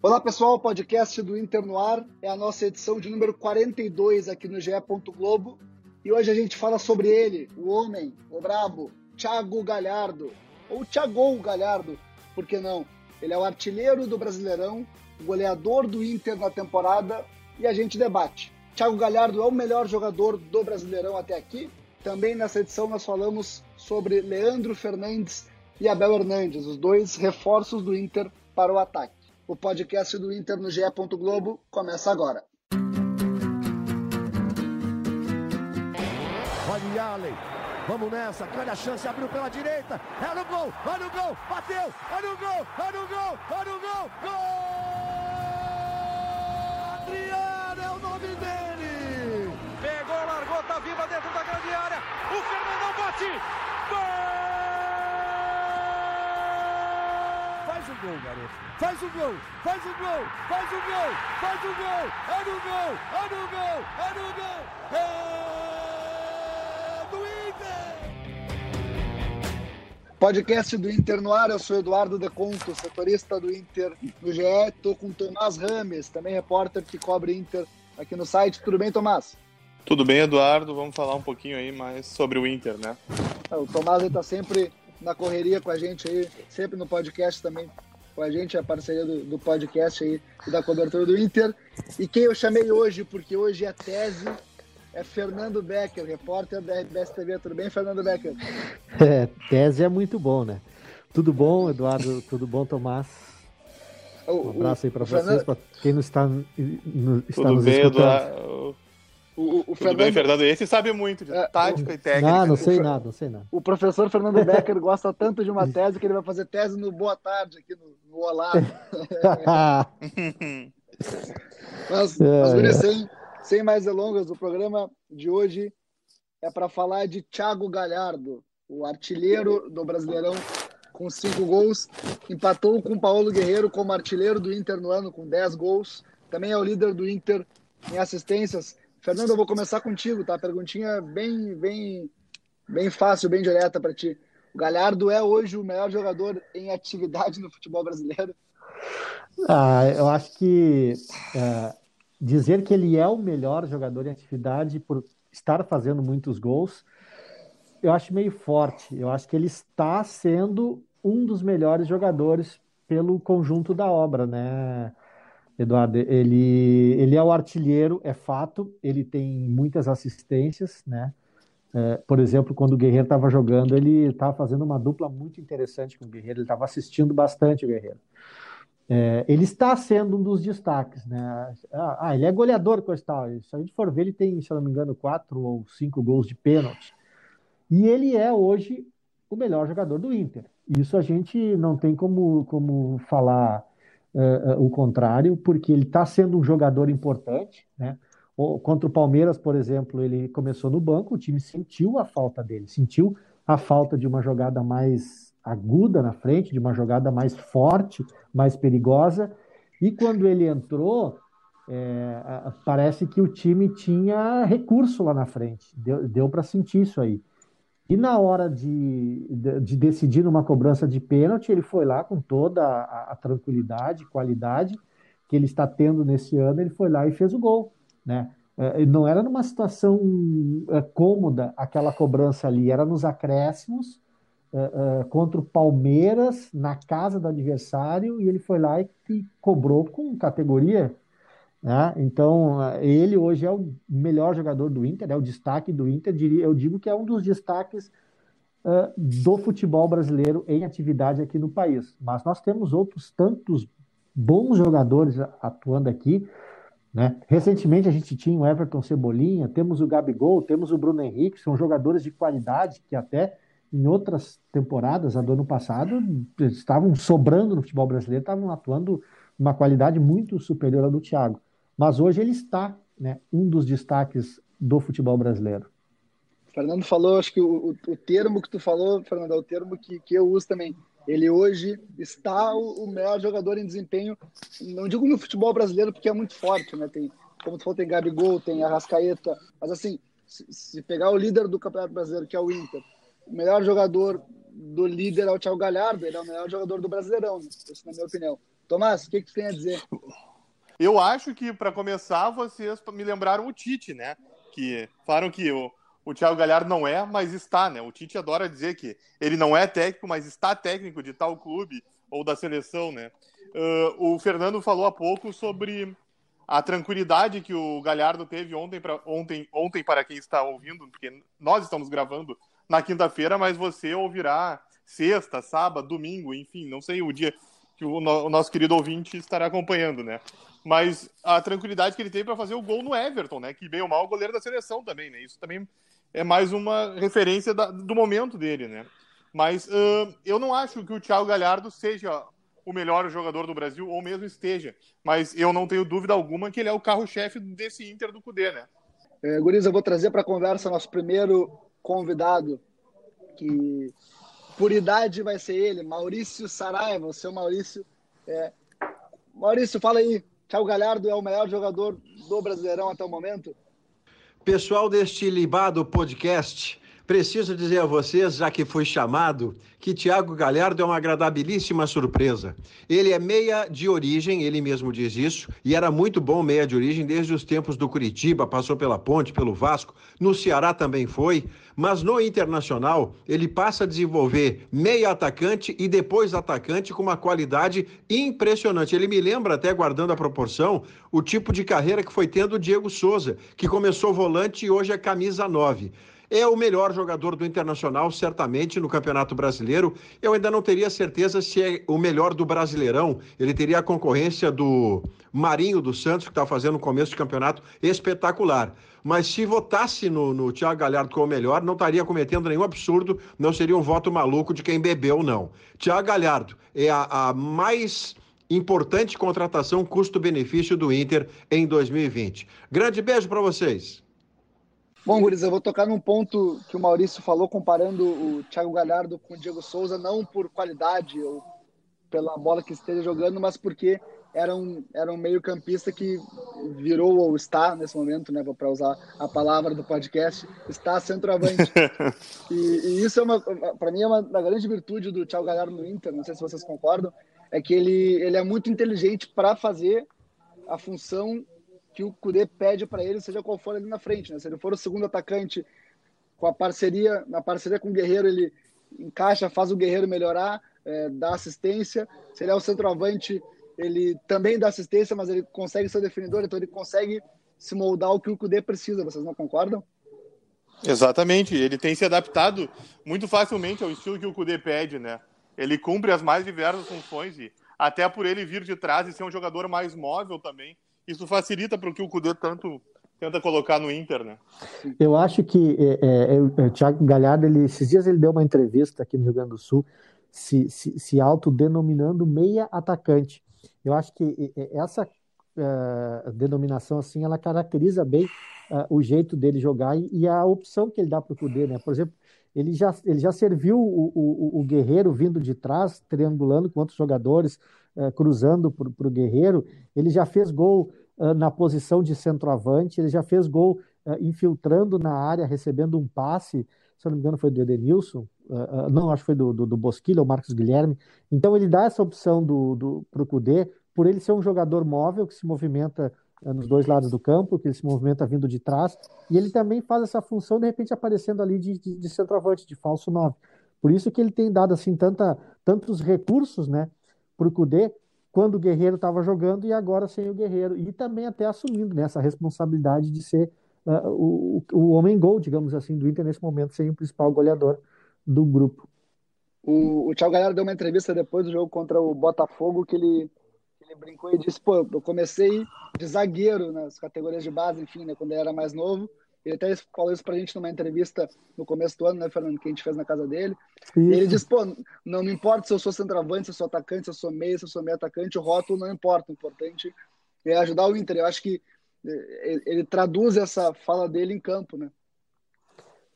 Olá pessoal, o podcast do Inter no Ar é a nossa edição de número 42 aqui no GE. Globo e hoje a gente fala sobre ele, o homem, o brabo, Thiago Galhardo, ou Thiago Galhardo, por que não? Ele é o artilheiro do Brasileirão, o goleador do Inter na temporada e a gente debate. Thiago Galhardo é o melhor jogador do Brasileirão até aqui? Também nessa edição nós falamos sobre Leandro Fernandes e Abel Hernandes, os dois reforços do Inter para o ataque. O podcast do Inter no GE. Globo começa agora. Olha Allen, vamos nessa, grande a chance, abriu pela direita, é no gol, olha o gol, bateu, olha o gol, olha o gol, olha o gol, gol! Adriano é o nome dele! Pegou, largou, tá viva dentro da grande área, o Fernandão bate, gol! Faz o gol, garoto. Faz o gol, faz o gol, faz o gol, faz o gol. É no gol, é no gol, é no gol. É do Inter. Podcast do Inter no ar, eu sou Eduardo Deconto, setorista do Inter no GE. Estou com Tomás Rames, também repórter que cobre Inter aqui no site. Tudo bem, Tomás? Tudo bem, Eduardo. Vamos falar um pouquinho aí mais sobre o Inter, né? É, o Tomás está sempre na correria com a gente aí, sempre no podcast também com a gente, a parceria do, do podcast aí e da cobertura do Inter. E quem eu chamei hoje, porque hoje é tese, é Fernando Becker, repórter da RBS TV. Tudo bem, Fernando Becker? É, tese é muito bom, né? Tudo bom, Eduardo? Tudo bom, Tomás? Um abraço aí para vocês, Fernando... para quem não está, no, está Tudo nos bem, escutando. Eduardo. O, o Tudo Fernando... bem, Fernando? Esse sabe muito de é, tática o... e técnica. Não, não sei nada, não sei nada. O professor Fernando Becker gosta tanto de uma tese que ele vai fazer tese no Boa Tarde, aqui no, no Olá. mas, é, mas é. sem, sem mais delongas, o programa de hoje é para falar de Thiago Galhardo, o artilheiro do Brasileirão com cinco gols. Empatou com o Paulo Guerreiro como artilheiro do Inter no ano com dez gols. Também é o líder do Inter em assistências Fernando, eu vou começar contigo, tá? Perguntinha bem, bem, bem fácil, bem direta para ti. O Galhardo é hoje o melhor jogador em atividade no futebol brasileiro? Ah, eu acho que é, dizer que ele é o melhor jogador em atividade por estar fazendo muitos gols, eu acho meio forte. Eu acho que ele está sendo um dos melhores jogadores pelo conjunto da obra, né? Eduardo, ele, ele é o artilheiro, é fato, ele tem muitas assistências, né? É, por exemplo, quando o Guerreiro estava jogando, ele estava fazendo uma dupla muito interessante com o Guerreiro, ele estava assistindo bastante o Guerreiro. É, ele está sendo um dos destaques, né? Ah, ah ele é goleador, coisa tal. Se a gente for ver, ele tem, se eu não me engano, quatro ou cinco gols de pênalti. E ele é hoje o melhor jogador do Inter. Isso a gente não tem como, como falar uh, o contrário, porque ele está sendo um jogador importante, né? Contra o Palmeiras, por exemplo, ele começou no banco, o time sentiu a falta dele, sentiu a falta de uma jogada mais aguda na frente, de uma jogada mais forte, mais perigosa. E quando ele entrou, é, parece que o time tinha recurso lá na frente. Deu, deu para sentir isso aí. E na hora de, de, de, decidir numa cobrança de pênalti, ele foi lá com toda a, a, tranquilidade, qualidade que ele está tendo nesse ano, ele foi lá e fez o gol, né? É, não era numa situação é, cômoda aquela cobrança ali, era nos acréscimos é, contra o Palmeiras, na casa do adversário, e ele foi lá e cobrou com categoria, né? Então, ele hoje é o melhor jogador do Inter, é o destaque do Inter. Eu digo que é um dos destaques uh, do futebol brasileiro em atividade aqui no país. Mas nós temos outros tantos bons jogadores atuando aqui. Né? Recentemente a gente tinha o Everton Cebolinha, temos o Gabigol, temos o Bruno Henrique, são jogadores de qualidade que até em outras temporadas, a do ano passado, estavam sobrando no futebol brasileiro, estavam atuando uma qualidade muito superior à do Thiago. Mas hoje ele está, né, um dos destaques do futebol brasileiro. Fernando falou, acho que o, o, termo que tu falou, Fernando, é o termo que, que eu uso também. Ele hoje está o, o, melhor jogador em desempenho, não digo no futebol brasileiro porque é muito forte, né? Tem, como tu falou, tem Gabigol, tem Arrascaeta, mas assim, se, se pegar o líder do Campeonato Brasileiro, que é o Inter, o melhor jogador do líder é o Thiago Galhardo, ele é o melhor jogador do Brasileirão, né? isso na minha opinião. Tomás, o que, que você tem a dizer? Eu acho que, para começar, vocês me lembraram o Tite, né? Que falaram que o, o Thiago Galhardo não é, mas está, né? O Tite adora dizer que ele não é técnico, mas está técnico de tal clube ou da seleção, né? Uh, o Fernando falou há pouco sobre a tranquilidade que o Galhardo teve ontem, pra, ontem, ontem para quem está ouvindo, porque nós estamos gravando na quinta-feira, mas você ouvirá sexta, sábado, domingo, enfim, não sei o dia que o, no, o nosso querido ouvinte estará acompanhando, né? Mas a tranquilidade que ele teve para fazer o gol no Everton, né? Que bem ou mal o goleiro da seleção também, né? Isso também é mais uma referência da, do momento dele, né? Mas uh, eu não acho que o Thiago Galhardo seja o melhor jogador do Brasil, ou mesmo esteja. Mas eu não tenho dúvida alguma que ele é o carro-chefe desse Inter do Cudê, né? É, Guriz, eu vou trazer para a conversa nosso primeiro convidado, que por idade vai ser ele, Maurício Saraiva, o seu Maurício. É... Maurício, fala aí, Thiago Galhardo é o melhor jogador do Brasileirão até o momento? Pessoal deste Libado Podcast, Preciso dizer a vocês, já que foi chamado, que Thiago Galhardo é uma agradabilíssima surpresa. Ele é meia de origem, ele mesmo diz isso, e era muito bom meia de origem desde os tempos do Curitiba, passou pela Ponte, pelo Vasco, no Ceará também foi, mas no Internacional ele passa a desenvolver meia atacante e depois atacante com uma qualidade impressionante. Ele me lembra, até guardando a proporção, o tipo de carreira que foi tendo o Diego Souza, que começou volante e hoje é camisa 9 é o melhor jogador do Internacional, certamente, no Campeonato Brasileiro. Eu ainda não teria certeza se é o melhor do Brasileirão. Ele teria a concorrência do Marinho dos Santos, que está fazendo um começo de campeonato espetacular. Mas se votasse no, no Thiago Galhardo como o melhor, não estaria cometendo nenhum absurdo, não seria um voto maluco de quem bebeu, não. Thiago Galhardo é a, a mais importante contratação custo-benefício do Inter em 2020. Grande beijo para vocês. Bom, Guriz, eu vou tocar num ponto que o Maurício falou, comparando o Thiago Galhardo com o Diego Souza, não por qualidade ou pela bola que esteja jogando, mas porque era um, era um meio-campista que virou ou está nesse momento, né, para usar a palavra do podcast, está centroavante. e, e isso é uma, para mim, é uma da grande virtude do Thiago Galhardo no Inter. Não sei se vocês concordam, é que ele, ele é muito inteligente para fazer a função que o Cudê pede para ele, seja qual for ali na frente. Né? Se ele for o segundo atacante com a parceria, na parceria com o Guerreiro, ele encaixa, faz o Guerreiro melhorar, é, dá assistência. Se ele é o centroavante, ele também dá assistência, mas ele consegue ser definidor, então ele consegue se moldar o que o Cudê precisa. Vocês não concordam? Exatamente, ele tem se adaptado muito facilmente ao estilo que o Cudê pede, né? Ele cumpre as mais diversas funções e até por ele vir de trás e ser um jogador mais móvel também, isso facilita para o que o Cudê tanto tenta colocar no Inter, né? Eu acho que é, é, é, o Thiago Galhardo, ele, esses dias ele deu uma entrevista aqui no Rio Grande do Sul, se, se, se autodenominando meia atacante. Eu acho que essa uh, denominação, assim, ela caracteriza bem uh, o jeito dele jogar e, e a opção que ele dá para o Cudê, né? Por exemplo, ele já, ele já serviu o, o, o Guerreiro vindo de trás, triangulando com outros jogadores, uh, cruzando para o Guerreiro. Ele já fez gol uh, na posição de centroavante, ele já fez gol uh, infiltrando na área, recebendo um passe, se eu não me engano foi do Edenilson, não, acho que foi do, do, do Bosquilha, ou Marcos Guilherme. Então ele dá essa opção do, do, para o Cudê, por ele ser um jogador móvel que se movimenta nos dois lados do campo, que ele se movimenta vindo de trás, e ele também faz essa função, de repente, aparecendo ali de, de, de centroavante, de falso 9. Por isso que ele tem dado assim tanta, tantos recursos né, para o Cudê, quando o Guerreiro estava jogando e agora sem o Guerreiro. E também até assumindo né, essa responsabilidade de ser uh, o, o homem gol, digamos assim, do Inter nesse momento, sem o principal goleador do grupo. O, o Thiago Galhardo deu uma entrevista depois do jogo contra o Botafogo que ele, ele brincou e disse, pô, eu comecei de zagueiro nas categorias de base, enfim, né, quando ele era mais novo, ele até falou isso pra gente numa entrevista no começo do ano, né, Fernando, que a gente fez na casa dele. Isso. E ele disse, pô, não me importa se eu sou centroavante, se eu sou atacante, se eu sou meio, se eu sou meio atacante, o rótulo não importa. O importante é ajudar o Inter. Eu acho que eh, ele traduz essa fala dele em campo, né?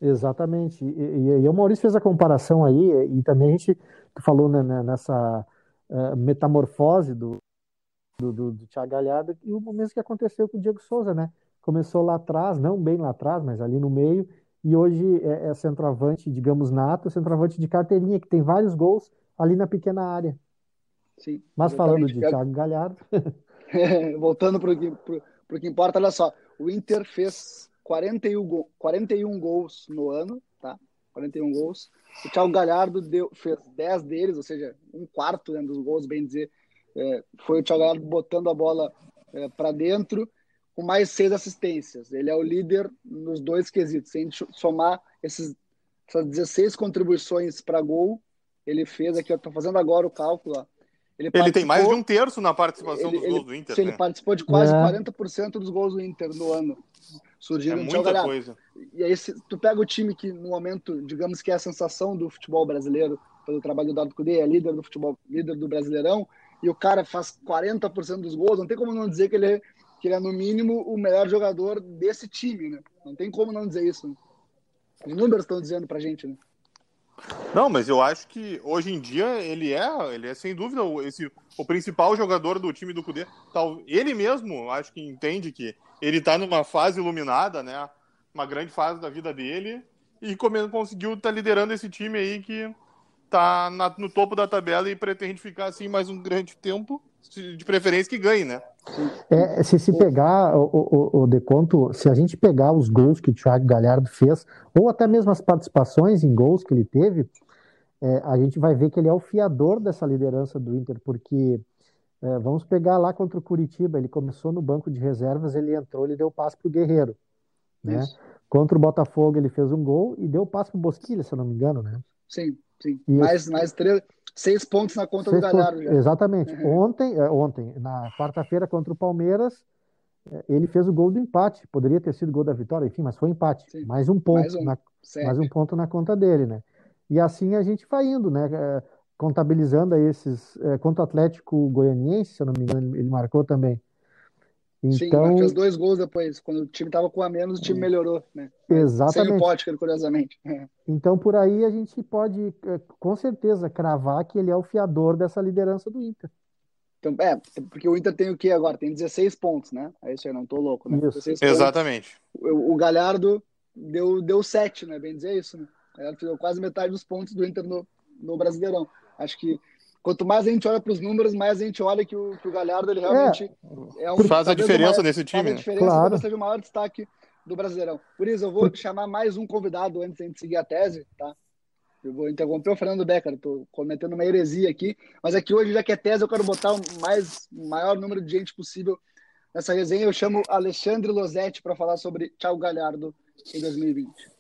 Exatamente. E, e, e, o Maurício fez a comparação aí, e também a gente falou né, né nessa uh, metamorfose do, do, do, do Thiago Galhardo, e o mesmo que aconteceu com o Diego Souza, né? Começou lá atrás, não bem lá atrás, mas ali no meio, e hoje é, é centroavante, digamos, nato, centroavante de carteirinha, que tem vários gols ali na pequena área. Sim, Mas falando de Thiago Galhardo. Voltando para o que importa, olha só. O Inter fez 41, go 41 gols no ano, tá? 41 gols. O Thiago Galhardo deu, fez 10 deles, ou seja, um quarto né, dos gols, bem dizer. É, foi o Thiago Galhardo botando a bola é, para dentro, com mais seis assistências. Ele é o líder nos dois quesitos. Se a gente somar esses, essas 16 contribuições para gol, ele fez aqui, eu estou fazendo agora o cálculo, ó, ele, ele tem mais de um terço na participação ele, dos gols do Inter. Né? Ele participou de quase é. 40% dos gols do Inter no ano. Surgindo é muita coisa. E aí, se tu pega o time que, no momento, digamos que é a sensação do futebol brasileiro, pelo trabalho do Dado Cudê, é líder do futebol, líder do Brasileirão, e o cara faz 40% dos gols, não tem como não dizer que ele, é, que ele é, no mínimo, o melhor jogador desse time, né? Não tem como não dizer isso. Né? Os números estão dizendo pra gente, né? Não, mas eu acho que hoje em dia ele é, ele é sem dúvida o, esse, o principal jogador do time do Cudê. Ele mesmo, acho que entende que ele está numa fase iluminada, né? Uma grande fase da vida dele e conseguiu estar tá liderando esse time aí que está no topo da tabela e pretende ficar assim mais um grande tempo, de preferência que ganhe, né? É, se se pegar o, o, o deconto, se a gente pegar os gols que o Thiago Galhardo fez, ou até mesmo as participações em gols que ele teve, é, a gente vai ver que ele é o fiador dessa liderança do Inter, porque é, vamos pegar lá contra o Curitiba, ele começou no banco de reservas, ele entrou, ele deu passe para o Guerreiro, né? Contra o Botafogo ele fez um gol e deu passe para o Bosquilha, se eu não me engano, né? Sim, sim. Mais, mais três, Seis pontos na conta do Galhardo. Já. Exatamente. Ontem, é, ontem, na quarta-feira contra o Palmeiras, é, ele fez o gol do empate. Poderia ter sido gol da vitória, enfim, mas foi empate. Sim. Mais um ponto, mais um, na, mais um ponto na conta dele, né? E assim a gente vai indo, né? É, contabilizando esses. Contra o Atlético Goianiense, se eu não me engano, ele marcou também. Então, Sim, fez dois gols depois. Quando o time estava com a menos, o time melhorou, né? Exatamente. Sem o Potker, curiosamente. Então, por aí a gente pode, é, com certeza, cravar que ele é o fiador dessa liderança do Inter. Então, é, porque o Inter tem o que agora? Tem 16 pontos, né? É isso aí, não tô louco, né? Exatamente. O, o, Galhardo deu, deu 7, né? Bem dizer isso, né? O Galhardo deu quase metade dos pontos do Inter no, no Brasileirão. Acho que quanto mais a gente olha para os números, mais a gente olha que o, que o Galhardo ele realmente é, é um, faz a diferença maior, nesse time. Faz a né? diferença, claro. seja o maior destaque do Brasileirão. Por isso, eu vou chamar mais um convidado antes de a gente seguir a tese, tá? Eu vou interromper o Fernando Becker, estou cometendo uma heresia aqui, mas aqui hoje, já que é tese, eu quero botar o mais, maior número de gente possível nessa resenha. Eu chamo Alexandre Losetti para falar sobre Thiago Galhardo em 2020.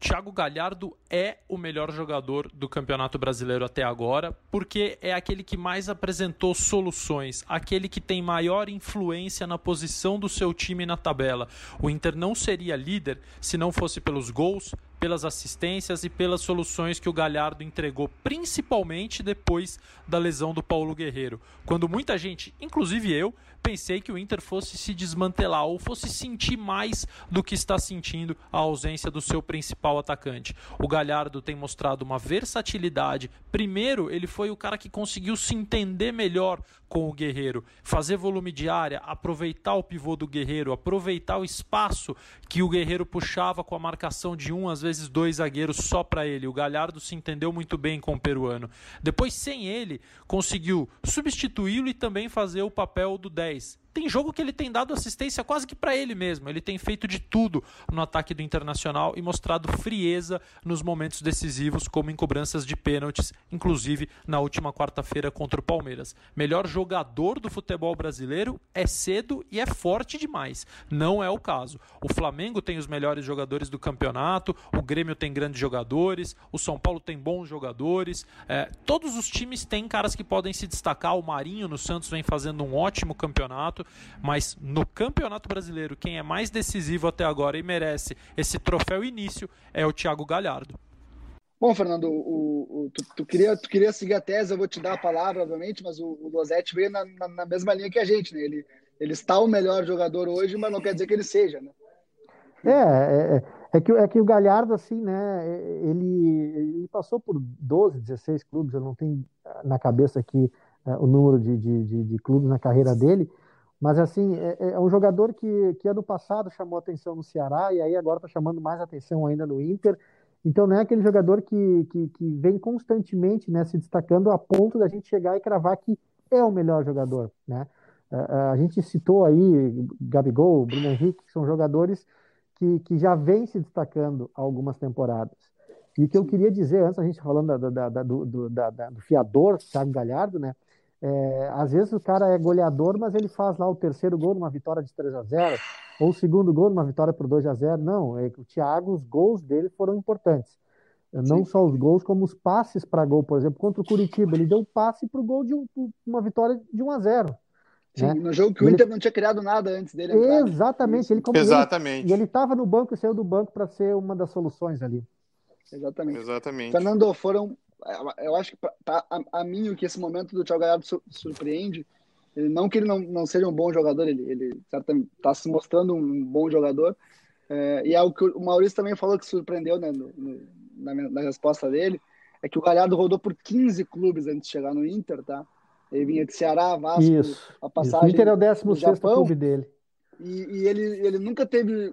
Thiago Galhardo é o melhor jogador do Campeonato Brasileiro até agora, porque é aquele que mais apresentou soluções, aquele que tem maior influência na posição do seu time na tabela. O Inter não seria líder se não fosse pelos gols, pelas assistências e pelas soluções que o Galhardo entregou, principalmente depois da lesão do Paulo Guerreiro. Quando muita gente, inclusive eu, pensei que o Inter fosse se desmantelar ou fosse sentir mais do que está sentindo a ausência do seu principal atacante. O Galhardo tem mostrado uma versatilidade. Primeiro, ele foi o cara que conseguiu se entender melhor com o Guerreiro, fazer volume de área, aproveitar o pivô do Guerreiro, aproveitar o espaço que o Guerreiro puxava com a marcação de um, às vezes dois zagueiros só para ele. O Galhardo se entendeu muito bem com o peruano. Depois, sem ele, conseguiu substituí-lo e também fazer o papel do 10 tem jogo que ele tem dado assistência quase que para ele mesmo. Ele tem feito de tudo no ataque do Internacional e mostrado frieza nos momentos decisivos, como em cobranças de pênaltis, inclusive na última quarta-feira contra o Palmeiras. Melhor jogador do futebol brasileiro é cedo e é forte demais. Não é o caso. O Flamengo tem os melhores jogadores do campeonato, o Grêmio tem grandes jogadores, o São Paulo tem bons jogadores. É, todos os times têm caras que podem se destacar. O Marinho no Santos vem fazendo um ótimo campeonato campeonato, mas no Campeonato Brasileiro, quem é mais decisivo até agora e merece esse troféu início é o Thiago Galhardo. Bom, Fernando, o, o, tu, tu, queria, tu queria seguir a tese, eu vou te dar a palavra, obviamente, mas o, o Losetti veio na, na, na, mesma linha que a gente, né? Ele, ele está o melhor jogador hoje, mas não quer dizer que ele seja, né? É, é, é, é que, é que o Galhardo, assim, né, ele, ele passou por 12, 16 clubes, eu não tenho na cabeça aqui uh, o número de, de, de, de clubes na carreira dele, mas, assim, é, é, um jogador que, que ano passado chamou atenção no Ceará e aí agora está chamando mais atenção ainda no Inter. Então não é aquele jogador que, que, que vem constantemente né, se destacando a ponto da gente chegar e cravar que é o melhor jogador. Né? A gente citou aí Gabigol, Bruno Henrique, que são jogadores que, que já vêm se destacando há algumas temporadas. E o que eu queria dizer, antes a gente falando da, da, da, do, da, do fiador, Thiago Galhardo, né? É, às vezes o cara é goleador, mas ele faz lá o terceiro gol numa vitória de 3 a 0 ou o segundo gol numa vitória por 2 a 0 Não, é, o Thiago, os gols dele foram importantes. Não Sim. só os gols, como os passes para gol, por exemplo, contra o Curitiba. Ele deu um passe para o gol de um, uma vitória de 1 a 0 Sim, né? no jogo que o ele... Inter não tinha criado nada antes dele entrar. Né? Exatamente. Ele, como Exatamente. Ele, e ele estava no banco e saiu do banco para ser uma das soluções ali. Exatamente. Exatamente. Fernando, foram. Eu acho que tá, a, a mim o que esse momento do Thiago Galhardo surpreende. Não que ele não, não seja um bom jogador, ele, ele está se mostrando um bom jogador. É, e é o que o Maurício também falou que surpreendeu né, no, no, na, na resposta dele, é que o Galhardo rodou por 15 clubes antes de chegar no Inter, tá? Ele vinha de Ceará, Vasco, Isso. a passagem. Isso. O Inter é o 16 clube dele. E, e, ele, ele nunca teve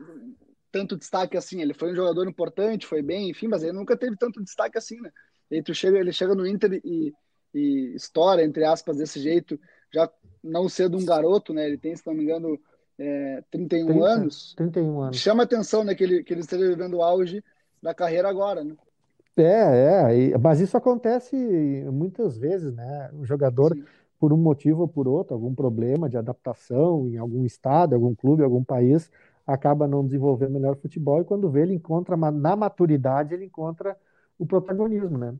tanto destaque assim. Ele foi um jogador importante, foi bem, enfim, mas ele nunca teve tanto destaque assim, né? E tu chega, ele chega no Inter e, e estoura, entre aspas, desse jeito, já não sendo um garoto, né? Ele tem, se não me engano, é, 31 30, anos. 31 anos. Chama atenção, né, que ele, que ele esteja vivendo o auge da carreira agora, né? É, é, mas isso acontece muitas vezes, né? O jogador, Sim. por um motivo ou por outro, algum problema de adaptação em algum estado, algum clube, algum país, acaba não desenvolvendo melhor futebol e quando vê, ele encontra, na maturidade, ele encontra o protagonismo, né?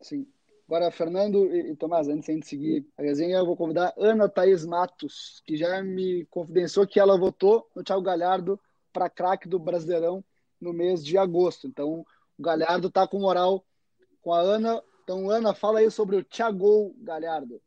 Sim. Agora, Fernando e, Tomás, antes de seguir a resenha, eu vou convidar Ana Thaís Matos, que já me confidenciou que ela votou no Thiago Galhardo para craque do Brasileirão no mês de agosto. Então, o Galhardo está com moral com a Ana. Então, Ana, fala aí sobre o Thiago Galhardo.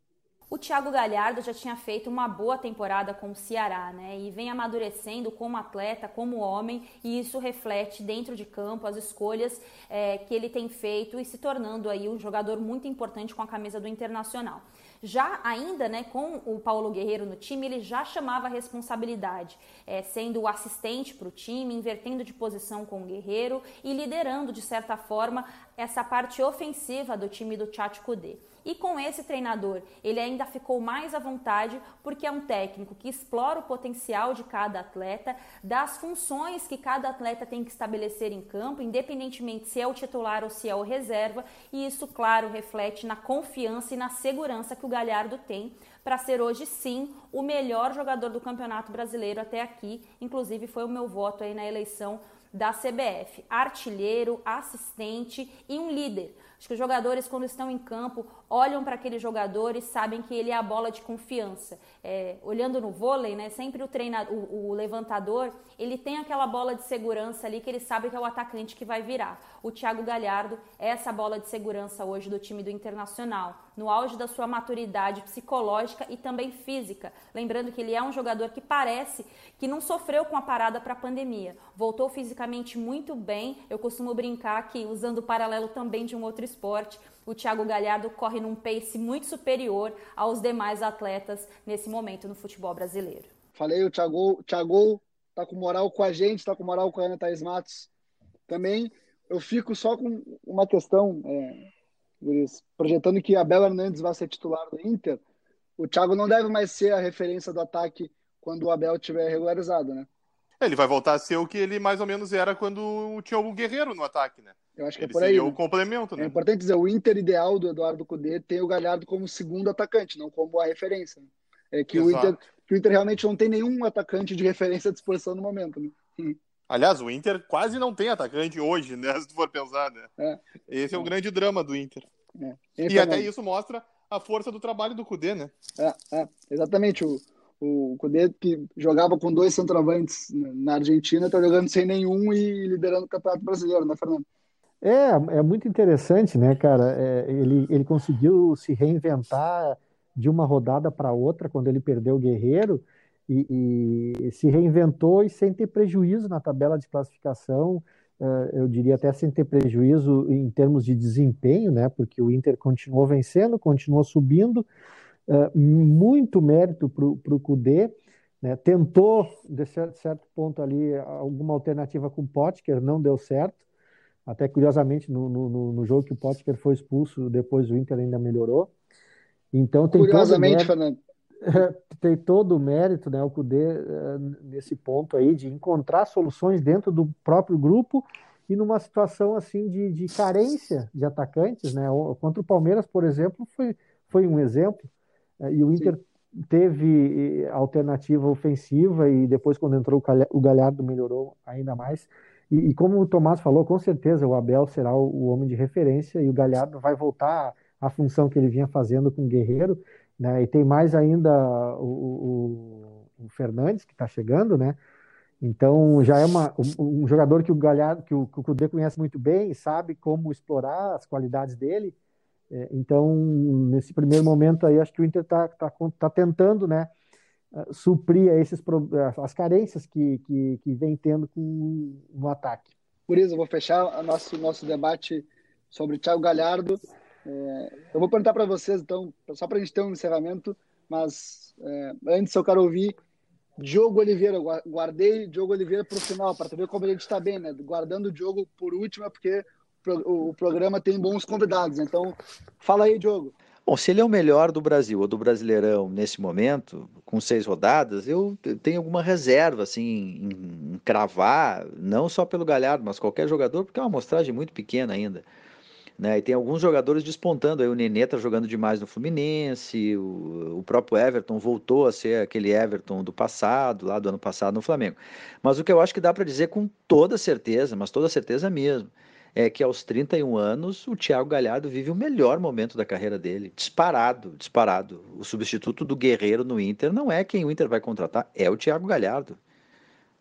O Thiago Galhardo já tinha feito uma boa temporada com o Ceará, né? E vem amadurecendo como atleta, como homem, e isso reflete dentro de campo as escolhas é, que ele tem feito e se tornando aí um jogador muito importante com a camisa do Internacional. Já ainda, né, com o Paulo Guerreiro no time, ele já chamava a responsabilidade, é, sendo o assistente para o time, invertendo de posição com o Guerreiro e liderando, de certa forma, essa parte ofensiva do time do Tchatcho. E com esse treinador, ele ainda ficou mais à vontade porque é um técnico que explora o potencial de cada atleta, das funções que cada atleta tem que estabelecer em campo, independentemente se é o titular ou se é o reserva, e isso, claro, reflete na confiança e na segurança que o Galhardo tem para ser hoje sim o melhor jogador do Campeonato Brasileiro até aqui. Inclusive foi o meu voto aí na eleição da CBF. Artilheiro, assistente e um líder. Acho que os jogadores, quando estão em campo, olham para aquele jogador e sabem que ele é a bola de confiança. É, olhando no vôlei, né, sempre o, treinador, o, o, levantador, ele tem aquela bola de segurança ali que ele sabe que é o atacante que vai virar. O Thiago Galhardo é essa bola de segurança hoje do time do Internacional, no auge da sua maturidade psicológica e também física. Lembrando que ele é um jogador que parece que não sofreu com a parada para a pandemia. Voltou fisicamente muito bem. Eu costumo brincar que, usando o paralelo também de um outro esporte, o Thiago Galhardo corre num pace muito superior aos demais atletas nesse momento no futebol brasileiro. Falei, o Thiago, Thiago tá com moral com a gente, tá com moral com a Ana Thaís Matos também. Eu fico só com uma questão, é, projetando que Abel Hernandes vai ser titular do Inter, o Thiago não deve mais ser a referência do ataque quando o Abel tiver regularizado, né? Ele vai voltar a ser o que ele mais ou menos era quando tinha o Guerreiro no ataque, né? Eu acho que é ele é por aí. Seria né? o complemento, né? É importante dizer, o Inter ideal do Eduardo Cudê tem o Galhardo como segundo atacante, não como a referência. Né? É que o, Inter, que o Inter realmente não tem nenhum atacante de referência à disposição no momento. Né? Aliás, o Inter quase não tem atacante hoje, né? Se tu for pensar, né? É. Esse é o é. grande drama do Inter. É. E até isso mostra a força do trabalho do Cudê, né? É, é. exatamente. O, o Cudê, que jogava com dois centroavantes na Argentina, está jogando sem nenhum e liderando o Campeonato Brasileiro, né, Fernando? É, é muito interessante, né, cara? É, ele, ele conseguiu se reinventar de uma rodada para outra quando ele perdeu o Guerreiro e, e, se reinventou e sem ter prejuízo na tabela de classificação, uh, eu diria até sem ter prejuízo em termos de desempenho, né? Porque o Inter continuou vencendo, continuou subindo, uh, muito mérito para o Cudê. Né, tentou, de certo, certo, ponto ali, alguma alternativa com o Potker, não deu certo. Até curiosamente, no, no, no jogo que o Potker foi expulso, depois o Inter ainda melhorou. Então tem Curiosamente, Fernando. Tem todo o mérito, né, o Cudê, eh, nesse ponto aí, de encontrar soluções dentro do próprio grupo e numa situação assim de, de carência de atacantes, né? Contra o Palmeiras, por exemplo, foi, foi um exemplo. Eh, e o Inter Sim teve eh, alternativa ofensiva e depois quando entrou o Galhardo melhorou ainda mais. E, e, como o Tomás falou, com certeza o Abel será o, o, homem de referência e o Galhardo vai voltar à função que ele vinha fazendo com o Guerreiro, né? E tem mais ainda o, o, o Fernandes que está chegando, né? Então já é uma, um, um jogador que o Galhardo, que o, o Cudê conhece muito bem, sabe como explorar as qualidades dele é, então, nesse primeiro momento aí, acho que o Inter está tá, tá tentando, né, suprir esses, as carências que, que, que vem tendo com, no ataque. Por isso, eu vou fechar o nosso, nosso debate sobre o Thiago Galhardo. É, eu vou perguntar para vocês, então, só para a gente ter um encerramento, mas é, antes eu quero ouvir Diogo Oliveira. Guardei Diogo Oliveira para o final, para ver como a gente está bem, né? Guardando o Diogo por último, é porque o programa tem bons convidados. Então, fala aí, Diogo. Bom, se ele é o melhor do Brasil ou do Brasileirão nesse momento, com seis rodadas, eu tenho alguma reserva assim, em cravar, não só pelo Galhardo, mas qualquer jogador, porque é uma amostragem muito pequena ainda. Né? E tem alguns jogadores despontando. Aí o Nenê está jogando demais no Fluminense, o, o, próprio Everton voltou a ser aquele Everton do passado, lá do ano passado no Flamengo. Mas o que eu acho que dá para dizer com toda certeza, mas toda certeza mesmo, é que aos 31 anos o Thiago Galhardo vive o melhor momento da carreira dele, disparado, disparado. O substituto do Guerreiro no Inter não é quem o Inter vai contratar, é o Thiago Galhardo.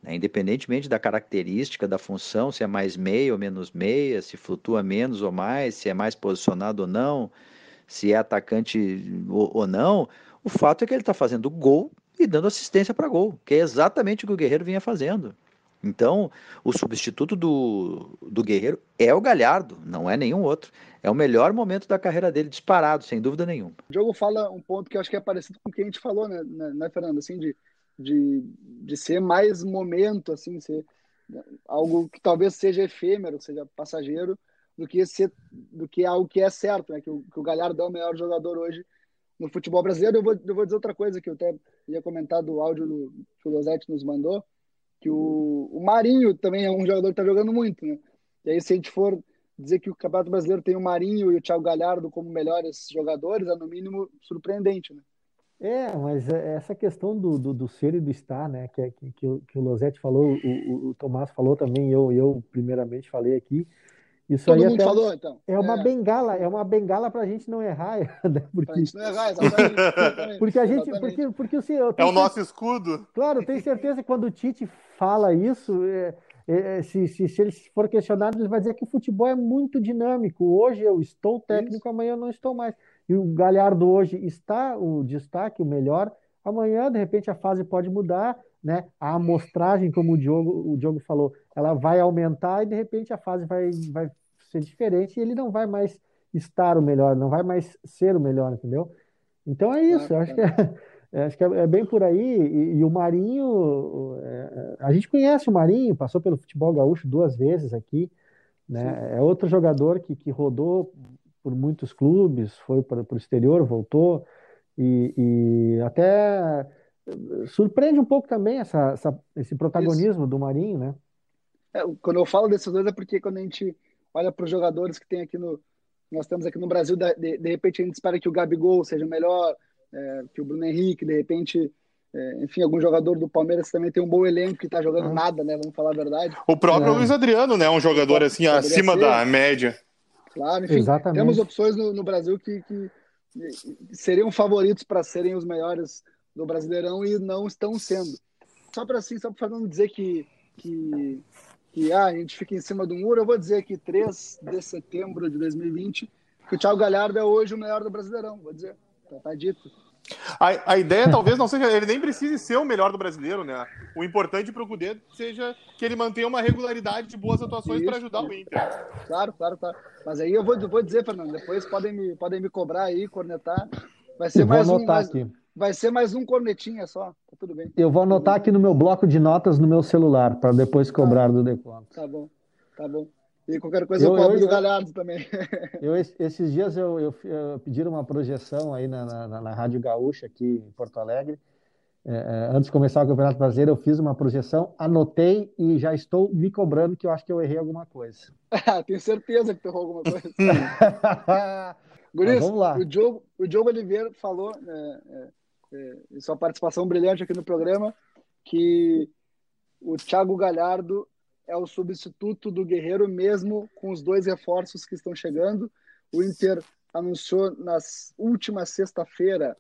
Né? Independentemente da característica da função, se é mais meia ou menos meia, se flutua menos ou mais, se é mais posicionado ou não, se é atacante ou, não, o fato é que ele está fazendo gol e dando assistência para gol, que é exatamente o que o Guerreiro vinha fazendo. Então, o substituto do, do Guerreiro é o Galhardo, não é nenhum outro. É o melhor momento da carreira dele, disparado, sem dúvida nenhuma. O Diogo fala um ponto que eu acho que é parecido com o que a gente falou, né, né, né Fernando? Assim, de, de, de ser mais momento, assim, ser algo que talvez seja efêmero, seja passageiro, do que, ser, do que algo que é certo, né? Que o, que o Galhardo é o melhor jogador hoje no futebol brasileiro. Eu vou, eu vou dizer outra coisa que eu até ia comentar do áudio do, que o Losetti nos mandou que o, o Marinho também é um jogador que está jogando muito, né? E aí, se a gente for dizer que o Campeonato Brasileiro tem o Marinho e o Thiago Galhardo como melhores jogadores, é no mínimo surpreendente, né? É, mas é, essa questão do, do, do ser e do estar, né, que, que, que, o, que o Losetti falou, o, o, o Tomás falou também, eu, eu primeiramente falei aqui, isso Todo aí mundo falou, então. É uma é. bengala, é uma bengala para a gente não errar, né? Porque... Pra gente não errar, exatamente. porque a gente, porque, porque assim, é o nosso escudo. Claro, tenho certeza que quando o Tite fala isso, é, é, se, se, se ele for questionado, ele vai dizer que o futebol é muito dinâmico. Hoje eu estou técnico, isso. amanhã eu não estou mais. E o Galhardo hoje está o destaque, o melhor. Amanhã, de repente, a fase pode mudar, né? A amostragem, como o Diogo, o Diogo falou, ela vai aumentar e de repente a fase vai, vai ser diferente e ele não vai mais estar o melhor, não vai mais ser o melhor, entendeu? Então é isso, ah, acho que é, é, acho que é, é, bem por aí. E, e o Marinho, é, a gente conhece o Marinho, passou pelo futebol gaúcho duas vezes aqui, né? É outro jogador que, que rodou por muitos clubes, foi para o exterior, voltou e, e até surpreende um pouco também essa, essa esse protagonismo Isso. do Marinho, né? É, quando eu falo desses dois é porque quando a gente olha para os jogadores que tem aqui no nós temos aqui no Brasil, de, de repente a gente espera que o Gabigol seja melhor, é, que o Bruno Henrique, de repente, é, enfim, algum jogador do Palmeiras também tem um bom elenco que está jogando ah. nada, né? Vamos falar a verdade. O próprio é. Luiz Adriano, né? Um jogador assim acima ser. da média. Claro, enfim, Exatamente. temos opções no, no Brasil que, que seriam favoritos para serem os melhores do Brasileirão e não estão sendo. Só para assim, só para não dizer que, que, que ah, a gente fica em cima do muro, eu vou dizer que 3 de setembro de 2020, que o Thiago Galhardo é hoje o melhor do Brasileirão, vou dizer. Tá, tá dito. A, a ideia talvez não seja, ele nem precise ser o melhor do brasileiro, né? O importante para o Cudê seja que ele mantenha uma regularidade de boas atuações para ajudar o Inter. Claro, claro, claro. Mas aí eu vou, vou dizer, Fernando, depois podem me, podem me cobrar aí, cornetar. Vai ser mais um. Mais, vai ser mais um cornetinha só. Tá tudo bem. Eu vou anotar aqui no meu bloco de notas no meu celular, para depois cobrar tá. do deconto. Tá bom, tá bom. E qualquer coisa eu, eu cobro do Galhardo também. Eu, esses dias eu, eu, eu pedi uma projeção aí na, na, na Rádio Gaúcha, aqui em Porto Alegre. É, é, antes de começar o Campeonato Brasileiro, eu fiz uma projeção, anotei e já estou me cobrando que eu acho que eu errei alguma coisa. Tenho certeza que tu errou alguma coisa. Guris, vamos lá. O Diogo, o Diogo Oliveira falou, é, é, é, em sua participação brilhante aqui no programa, que o Thiago Galhardo é o substituto do Guerreiro, mesmo com os dois reforços que estão chegando. O Inter anunciou na última sexta-feira,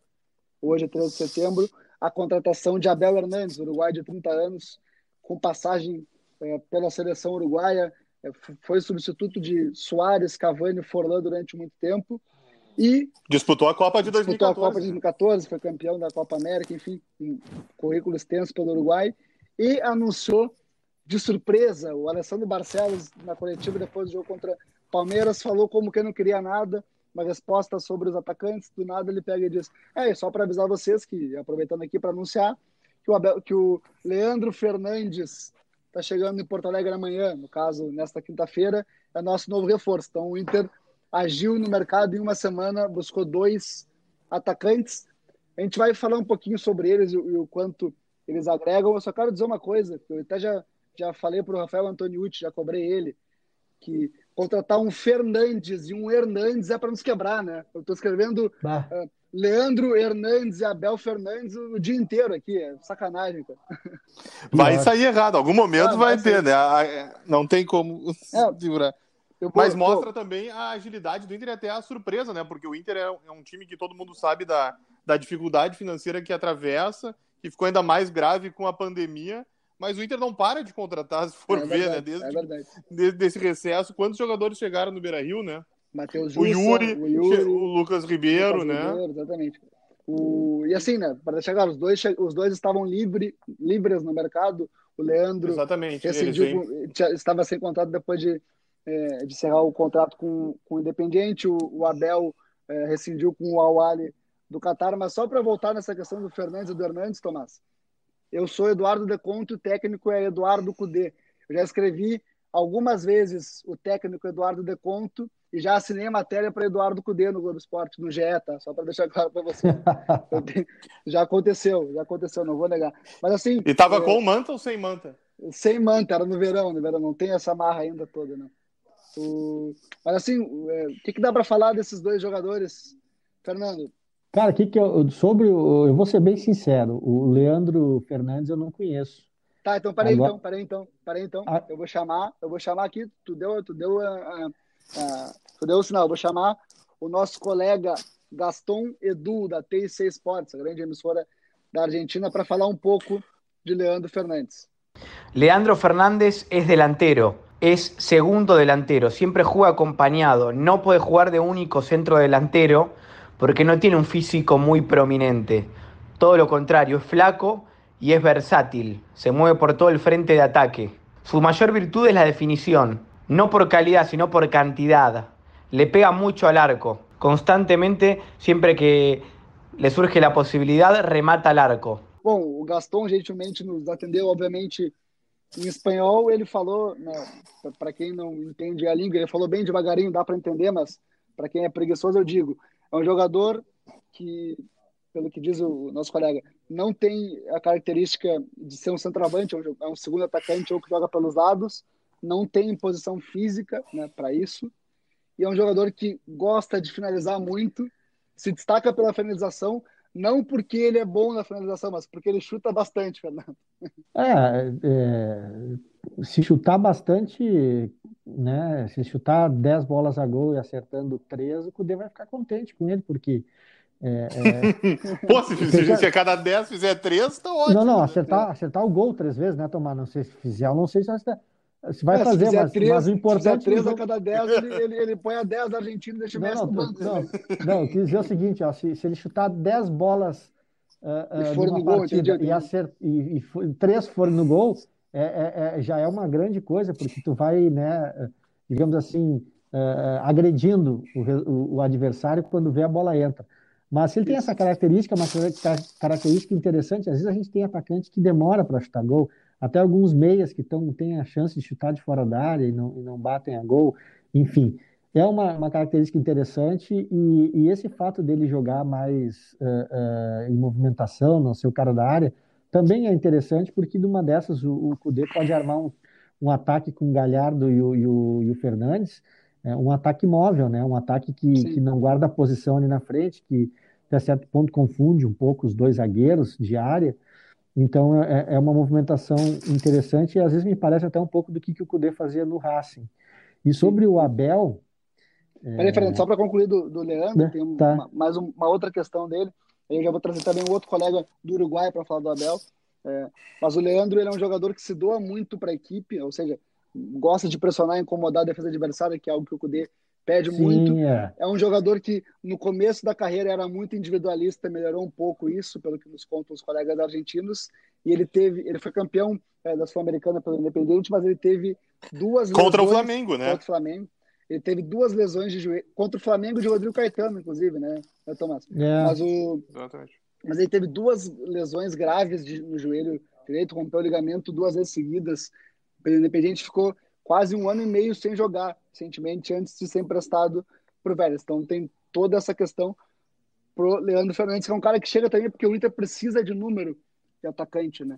hoje é 13 de setembro, a contratação de Abel Hernandes, uruguai de 30 anos, com passagem é, pela seleção uruguaia, é, foi substituto de Soares, Cavani e Forlan durante muito tempo. E disputou a Copa de 2014. Disputou a Copa de 2014, foi campeão da Copa América, enfim, um currículo extenso pelo Uruguai. E anunciou de surpresa o Alessandro Barcelos na coletiva depois do jogo contra Palmeiras, falou como que não queria nada, uma resposta sobre os atacantes, do nada ele pega e diz: É, só para avisar vocês que, aproveitando aqui para anunciar, que o, Abel, que o Leandro Fernandes está chegando em Porto Alegre amanhã, no caso, nesta quinta-feira, é nosso novo reforço. Então o Inter agiu no mercado em uma semana, buscou dois atacantes. A gente vai falar um pouquinho sobre eles e, o quanto eles agregam. Eu só quero dizer uma coisa, eu até já, já falei para o Rafael Antoniucci, já cobrei ele, que contratar um Fernandes e um Hernandes é para nos quebrar, né? Eu estou escrevendo uh, Leandro Hernandes e Abel Fernandes o dia inteiro aqui, é sacanagem, cara. Vai sair errado, algum momento ah, vai, vai ter, né? Ah, não tem como é, segurar. Mas mostra também a agilidade do Inter e até a surpresa, né? Porque o Inter é, é um time que todo mundo sabe da, da dificuldade financeira que atravessa, que ficou ainda mais grave com a pandemia mas o Inter não para de contratar, se for é ver, né? Desde, é desde esse recesso. Quantos jogadores chegaram no Beira Rio, né? Matheus o, Yuri, o Yuri, o Lucas Ribeiro, Lucas né? Ribeiro, exatamente. O... E assim, né? Para deixar claro, os dois, os dois estavam livre, livres no mercado. O Leandro exatamente, rescindiu, estava sem contrato depois de, é, de encerrar o contrato com, com o Independiente. O, o Abel é, rescindiu com o Awali do Qatar. Mas só para voltar nessa questão do Fernandes e do Hernandes, Tomás, eu sou Eduardo Deconto, o técnico é Eduardo Cudê. Eu já escrevi algumas vezes o técnico Eduardo Deconto e já assinei a matéria para Eduardo Cudê no Globo Esporte, no GE, tá? Só para deixar claro para você. Tenho... já aconteceu, já aconteceu, não vou negar. Mas assim. E tava é... com manta ou sem manta? Sem manta, era no verão, no verão, não tem essa marra ainda toda, né? O... Mas assim, é, o que, que dá para falar desses dois jogadores, Fernando? Cara, que que eu, sobre o, eu vou ser bem sincero, o Leandro Fernandes eu não conheço. Tá, então parei Agora... então, parei então, parei então. Ah. Eu vou chamar, eu vou chamar aqui, tu deu, tu deu a, a tu deu o sinal, eu vou chamar o nosso colega Gaston Edu da TIC Sports, a grande emissora da Argentina, para falar um pouco de Leandro Fernandes. Leandro Fernández es delantero, es segundo delantero, siempre juega acompañado, no puede jugar de único centro delantero porque no tiene un físico muy prominente. Todo lo contrario, es flaco y es versátil, se mueve por todo el frente de ataque. Su mayor virtud es la definición, no por calidad, sino por cantidad. Le pega mucho al arco, constantemente, siempre que le surge la posibilidad, remata al arco. Bom, o Gaston gentilmente nos atendeu, obviamente, em espanhol. Ele falou, para quem não entende a língua, ele falou bem devagarinho, dá para entender, mas para quem é preguiçoso, eu digo: é um jogador que, pelo que diz o nosso colega, não tem a característica de ser um centroavante, é um segundo atacante ou que joga pelos lados, não tem posição física né, para isso. E é um jogador que gosta de finalizar muito, se destaca pela finalização, não porque ele é bom na finalização, mas porque ele chuta bastante, Fernando. É, é, se chutar bastante, né? Se chutar 10 bolas a gol e acertando 3, o Cudê vai ficar contente com ele, porque. É, é... Pô, se, se, se a cada 10 fizer 3, tá ótimo. Não, não, né? acertar, acertar o gol três vezes, né, Tomar? Não sei se fizer, eu não sei se vai se vai é, fazer, mas, três, mas, o importante. Se 3 jogo... a cada 10, ele, ele, ele, põe a 10 da Argentina e deixa o Messi no banco. Não, não, eu quis dizer o seguinte: ó, se, se ele chutar 10 bolas uh, uh, numa partida gol, e, acert, e, e, três forem no gol, é, é, é, já é uma grande coisa, porque tu vai, né, digamos assim, uh, agredindo o, o, o, adversário quando vê a bola entra. Mas se ele tem essa característica, uma característica interessante, às vezes a gente tem atacante que demora para chutar gol, até alguns meias que tão, têm a chance de chutar de fora da área e não, e não batem a gol, enfim. É uma, uma característica interessante e, e esse fato dele jogar mais uh, uh, em movimentação, não ser o cara da área, também é interessante porque numa dessas o, o Cudê pode armar um, um ataque com o Galhardo e o, e o, e o Fernandes, é um ataque móvel, né? Um ataque que, que não guarda a posição ali na frente, que até certo ponto confunde um pouco os dois zagueiros de área. Então é, é uma movimentação interessante e às vezes me parece até um pouco do que, que o Cudê fazia no Racing. E sobre o Abel. Peraí, Fernando, só para concluir do, do Leandro, é, tem tá. uma, mais uma outra questão dele. Eu já vou trazer também um outro colega do Uruguai para falar do Abel. É, mas o Leandro ele é um jogador que se doa muito para a equipe, ou seja, gosta de pressionar e incomodar a defesa adversária, que é algo que o Cudê pede Sim, muito. É. é. um jogador que no começo da carreira era muito individualista, melhorou um pouco isso, pelo que nos contam os colegas argentinos, e ele teve, ele foi campeão é, da Sul-Americana pelo Independente, mas ele teve duas contra lesões, o Flamengo, né? Contra o Flamengo. Ele teve duas lesões de joelho contra o Flamengo de Rodrigo Caetano, inclusive, né, né Tomás? É. Mas o Exatamente. Mas ele teve duas lesões graves de, no joelho direito, rompeu o ligamento duas vezes seguidas. O Independente ficou quase um ano e meio sem jogar, recentemente, antes de ser emprestado para o Vélez. Então tem toda essa questão pro Leandro Fernandes, que é um cara que chega também porque o Inter precisa de número de atacante, né?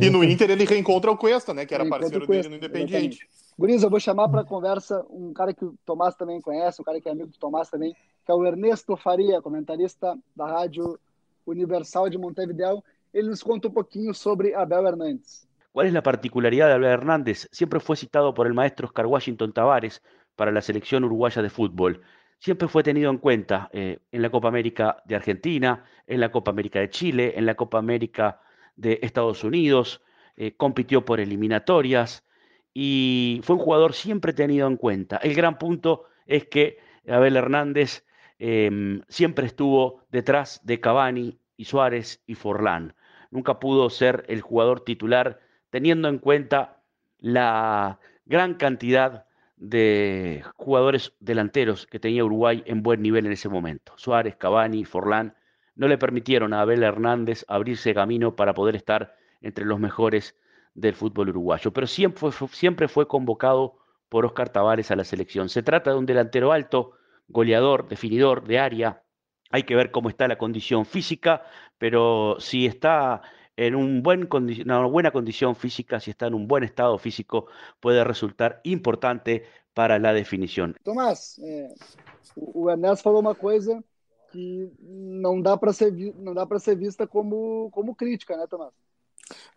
E no Inter ele reencontra o Cuesta, né? Que era parceiro dele no Independiente. Guriz, eu vou chamar para conversa um cara que o Tomás também conhece, um cara que é amigo do Tomás também, que é o Ernesto Faria, comentarista da Rádio Universal de Montevideo. Ele nos conta um pouquinho sobre Abel Hernandes. ¿Cuál es la particularidad de Abel Hernández? Siempre fue citado por el maestro Oscar Washington Tavares para la selección uruguaya de fútbol. Siempre fue tenido en cuenta eh, en la Copa América de Argentina, en la Copa América de Chile, en la Copa América de Estados Unidos, eh, compitió por eliminatorias y fue un jugador siempre tenido en cuenta. El gran punto es que Abel Hernández em, siempre estuvo detrás de Cavani y Suárez y Forlán. Nunca pudo ser el jugador titular teniendo en cuenta la gran cantidad de jugadores delanteros que tenía Uruguay en buen nivel en ese momento. Suárez, Cavani, Forlán no le permitieron a Abel Hernández abrirse camino para poder estar entre los mejores del fútbol uruguayo, pero siempre fue, siempre fue convocado por Oscar Tavares a la selección. Se trata de un delantero alto, goleador, definidor de área. Hay que ver cómo está la condición física, pero si está en un buen una buena condición física, si está en un buen estado físico, puede resultar importante para la definición. Tomás, eh, o Ernesto falou uma coisa que não dá para ser não dá para ser vista como como crítica, né, Tomás?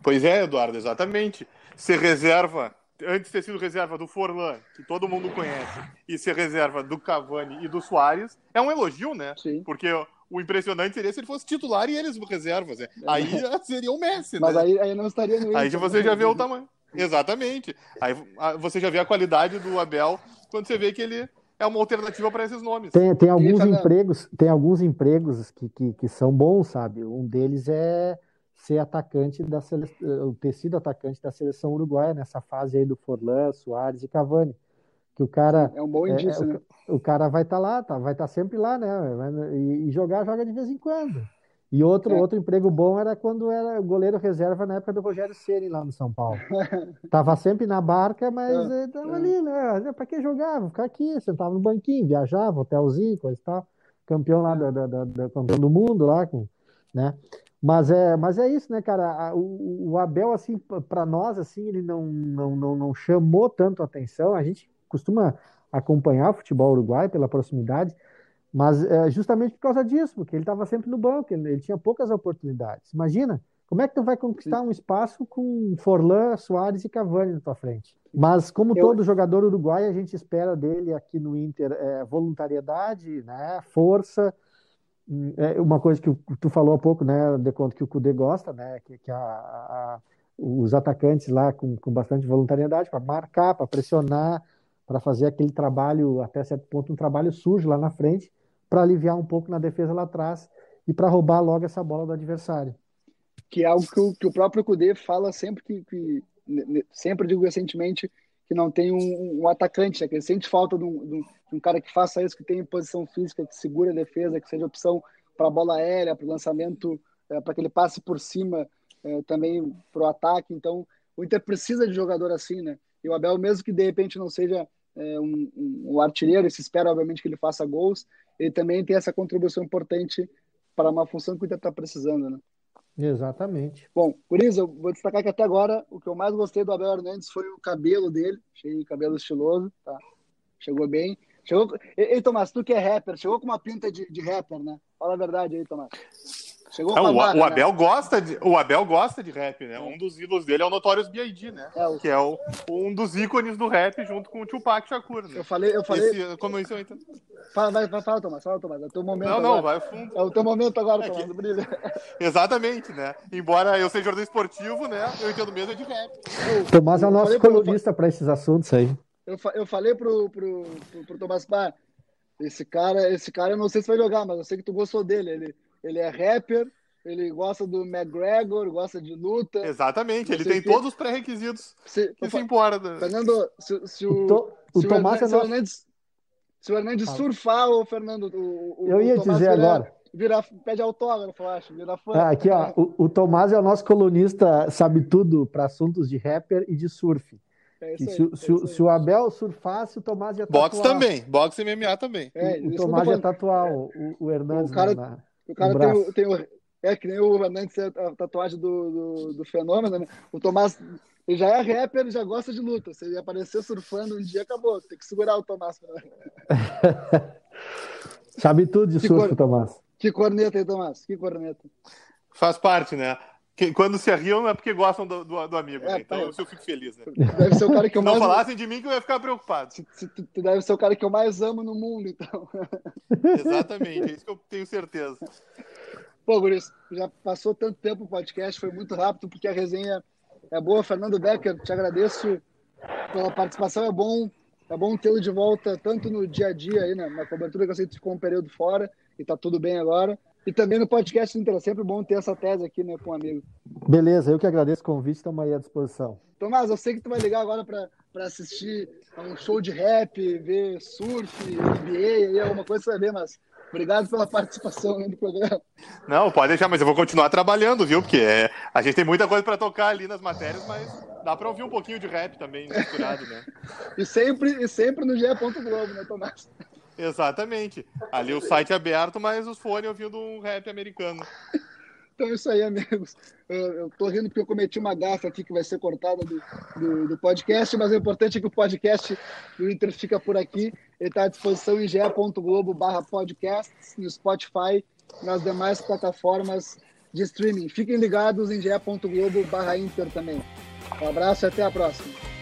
Pois é, Eduardo, exatamente. Ser reserva, antes de ter sido reserva do Forlan, que todo mundo conhece, e ser reserva do Cavani e do Soares, é um elogio, né? Sim. Porque o impressionante seria se ele fosse titular e eles reservas. Né? Aí seria o Messi, Mas né? aí, aí não estaria no Aí você já vê o tamanho. Exatamente. Aí você já vê a qualidade do Abel quando você vê que ele é uma alternativa para esses nomes. Tem, tem alguns empregos, tem alguns empregos que, que, que, são bons, sabe? Um deles é ser atacante da seleção, ter sido atacante da seleção uruguaia nessa fase aí do Forlan, Soares e Cavani que o cara é um bom indício, é, né? o, o, cara vai estar tá lá, tá, vai estar tá sempre lá, né? E, e, jogar joga de vez em quando. E outro é. outro emprego bom era quando era goleiro reserva na época do Rogério Ceni lá no São Paulo. tava sempre na barca, mas é, tava é. ali, né? Para que jogar? Vou ficar aqui, sentava no banquinho, viajava, hotelzinho, coisa e tal. Campeão lá da, da, da, da campeão do mundo lá, com, né? Mas é, mas é isso, né, cara? O, o Abel, assim, para nós, assim, ele não, não, não, não chamou tanto atenção. A gente costuma acompanhar o futebol uruguai pela proximidade, mas é justamente por causa disso, porque ele estava sempre no banco, ele, ele, tinha poucas oportunidades. Imagina, como é que tu vai conquistar um espaço com Forlan, Soares e Cavani na tua frente? Mas como Eu... todo jogador uruguai, a gente espera dele aqui no Inter é, voluntariedade, né, força, hum, é uma coisa que tu falou há pouco, né, de quanto que o Cudê gosta, né, que, que a, a, os atacantes lá com, com bastante voluntariedade para marcar, para pressionar, para fazer aquele trabalho, até certo ponto, um trabalho sujo lá na frente, para aliviar um pouco na defesa lá atrás e para roubar logo essa bola do adversário. Que é algo que o, que o próprio Cudê fala sempre que, que, sempre digo recentemente, que não tem um, um atacante, né? que ele sente falta de um, de um, cara que faça isso, que tenha posição física, que segure a defesa, que seja opção para a bola aérea, para o lançamento, é, para que ele passe por cima é, também para o ataque. Então, o Inter precisa de jogador assim, né? E o Abel, mesmo que de repente não seja é, um, um, artilheiro, se espera, obviamente, que ele faça gols, ele também tem essa contribuição importante para uma função que o Inter está precisando, né? Exatamente. Bom, por isso, eu vou destacar que até agora o que eu mais gostei do Abel Hernandes foi o cabelo dele. Achei cabelo estiloso, tá? Chegou bem. Chegou... Ei, Tomás, tu que é rapper, chegou com uma pinta de, de rapper, né? Fala a verdade aí, Tomás. Chegou Não, o, barra, o, Abel né? gosta de, o Abel gosta de rap, né? Um dos ídolos dele é o Notorious B.I.D., né? É, o... Que é o, um dos ícones do rap junto com o Tupac Shakur, né? Eu falei, eu falei... Esse, como isso eu entendo. Fala, vai, fala, Tomás, fala, Tomás. É o teu momento Não, não, vai fundo. É o teu momento agora, é Tomás, que... brilha. Exatamente, né? Embora eu seja jornalista esportivo, né? Eu entendo mesmo é de rap. Tomás é o nosso colunista para esses assuntos aí. Eu, eu falei pro, pro, pro, pro Tomás Bar, esse cara, esse cara eu não sei se vai jogar, mas eu sei que tu gostou dele. Ele, ele é rapper, ele gosta do McGregor, gosta de luta. Exatamente, ele tem que... todos os pré-requisitos se, que se importa. Fernando, se, se o, o, o se Tomás o Hernandes, se o Hernandes surfar, o Fernando, o, eu ia dizer agora. Vira, pede autógrafo, eu acho, vira fã. Ah, aqui, ó, o, o Tomás é o nosso colunista, sabe tudo para assuntos de rapper e de surf. É aí, se, é se, se, o Abel surfasse, o Tomás ia tatuar. Boxe também, boxe e MMA também. É, o, o Tomás ia tatuar o, o Hernandes o cara, na, o cara tem, o, tem o, é que nem o Hernandes a tatuagem do, do, do, fenômeno, né? O Tomás ele já é rapper, ele já gosta de luta. Se ele aparecer surfando um dia, acabou. Tem que segurar o Tomás. Sabe tudo de que surf, cor... Tomás. Que corneta aí, Tomás? Que corneta. Faz parte, né? Que, quando se riam é porque gostam do, do, do amigo, é, né? Então tá. eu fico feliz, né? Deve ser o cara que eu se mais... não falassem de mim que eu ia ficar preocupado. Se, se, tu deve ser o cara que eu mais amo no mundo, então. Exatamente, é isso que eu tenho certeza. Pô, Guris, já passou tanto tempo o podcast, foi muito rápido, porque a resenha é boa. Fernando Becker, te agradeço pela participação, é bom, é bom tê-lo de volta, tanto no dia a dia aí, né, na cobertura, que eu sei que ficou um período fora e tá tudo bem agora. E também no podcast Inter, é sempre bom ter essa tese aqui, né, com um amigo. Beleza, eu que agradeço o convite, estamos aí à disposição. Tomás, eu sei que tu vai ligar agora para assistir um show de rap, ver surf, NBA, aí alguma coisa você vai ver, mas Obrigado pela participação no programa. Não, pode deixar, mas eu vou continuar trabalhando, viu? Porque é, a gente tem muita coisa para tocar ali nas matérias, mas dá para ouvir um pouquinho de rap também misturado, né? e sempre, e sempre no GE. Globo, né, Tomás? Exatamente. Ali o site aberto, mas os fones ouvindo um rap americano. Então é isso aí, amigos. Eu, tô rindo porque eu cometi uma gafa aqui que vai ser cortada do, do, do, podcast, mas o importante é que o podcast do Inter fica por aqui. Ele está à disposição em ge.globo barra podcasts, no Spotify, nas demais plataformas de streaming. Fiquem ligados em ge.globo barra Inter também. Um abraço e até a próxima.